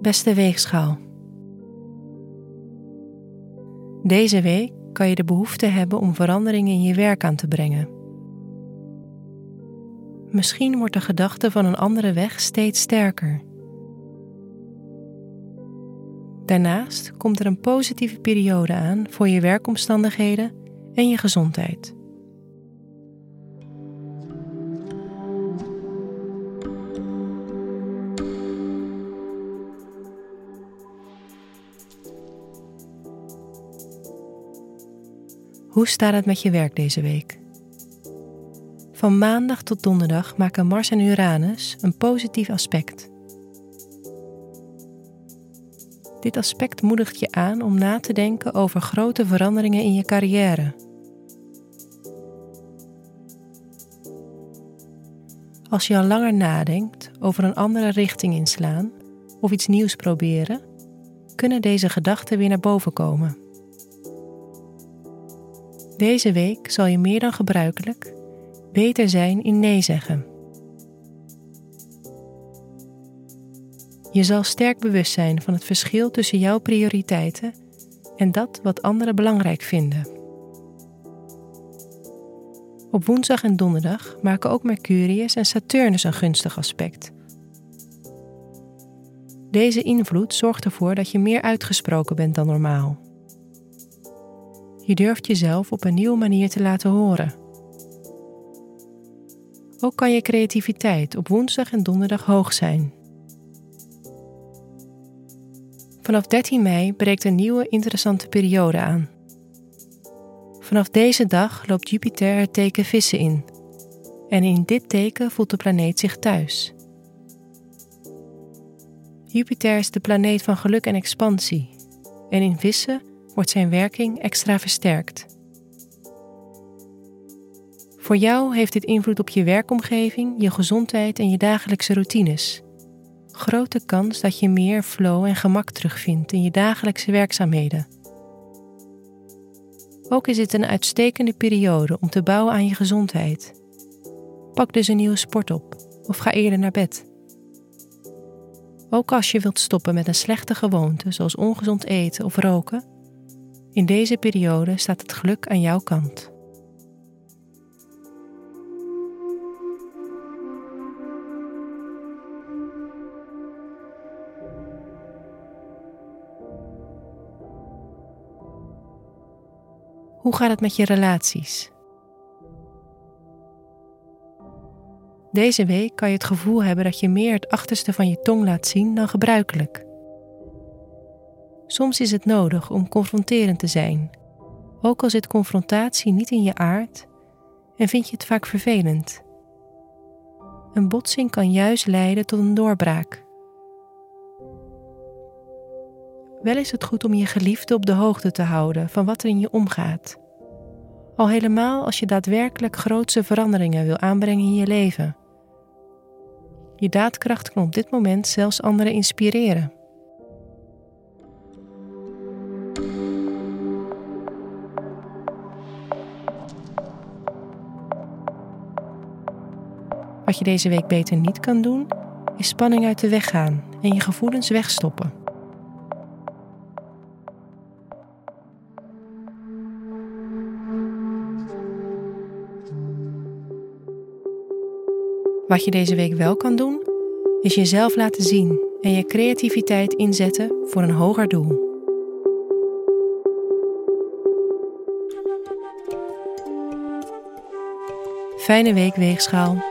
Beste weegschaal. Deze week kan je de behoefte hebben om veranderingen in je werk aan te brengen. Misschien wordt de gedachte van een andere weg steeds sterker. Daarnaast komt er een positieve periode aan voor je werkomstandigheden en je gezondheid. Hoe staat het met je werk deze week? Van maandag tot donderdag maken Mars en Uranus een positief aspect. Dit aspect moedigt je aan om na te denken over grote veranderingen in je carrière. Als je al langer nadenkt over een andere richting inslaan of iets nieuws proberen, kunnen deze gedachten weer naar boven komen. Deze week zal je meer dan gebruikelijk beter zijn in nee zeggen. Je zal sterk bewust zijn van het verschil tussen jouw prioriteiten en dat wat anderen belangrijk vinden. Op woensdag en donderdag maken ook Mercurius en Saturnus een gunstig aspect. Deze invloed zorgt ervoor dat je meer uitgesproken bent dan normaal. Je durft jezelf op een nieuwe manier te laten horen. Ook kan je creativiteit op woensdag en donderdag hoog zijn. Vanaf 13 mei breekt een nieuwe interessante periode aan. Vanaf deze dag loopt Jupiter het teken vissen in. En in dit teken voelt de planeet zich thuis. Jupiter is de planeet van geluk en expansie. En in vissen wordt zijn werking extra versterkt. Voor jou heeft dit invloed op je werkomgeving, je gezondheid en je dagelijkse routines. Grote kans dat je meer flow en gemak terugvindt in je dagelijkse werkzaamheden. Ook is het een uitstekende periode om te bouwen aan je gezondheid. Pak dus een nieuwe sport op of ga eerder naar bed. Ook als je wilt stoppen met een slechte gewoonte zoals ongezond eten of roken, in deze periode staat het geluk aan jouw kant. Hoe gaat het met je relaties? Deze week kan je het gevoel hebben dat je meer het achterste van je tong laat zien dan gebruikelijk. Soms is het nodig om confronterend te zijn, ook al zit confrontatie niet in je aard en vind je het vaak vervelend. Een botsing kan juist leiden tot een doorbraak. Wel is het goed om je geliefde op de hoogte te houden van wat er in je omgaat. Al helemaal als je daadwerkelijk grootse veranderingen wil aanbrengen in je leven. Je daadkracht kan op dit moment zelfs anderen inspireren. Wat je deze week beter niet kan doen, is spanning uit de weg gaan en je gevoelens wegstoppen. Wat je deze week wel kan doen, is jezelf laten zien en je creativiteit inzetten voor een hoger doel. Fijne week, weegschaal.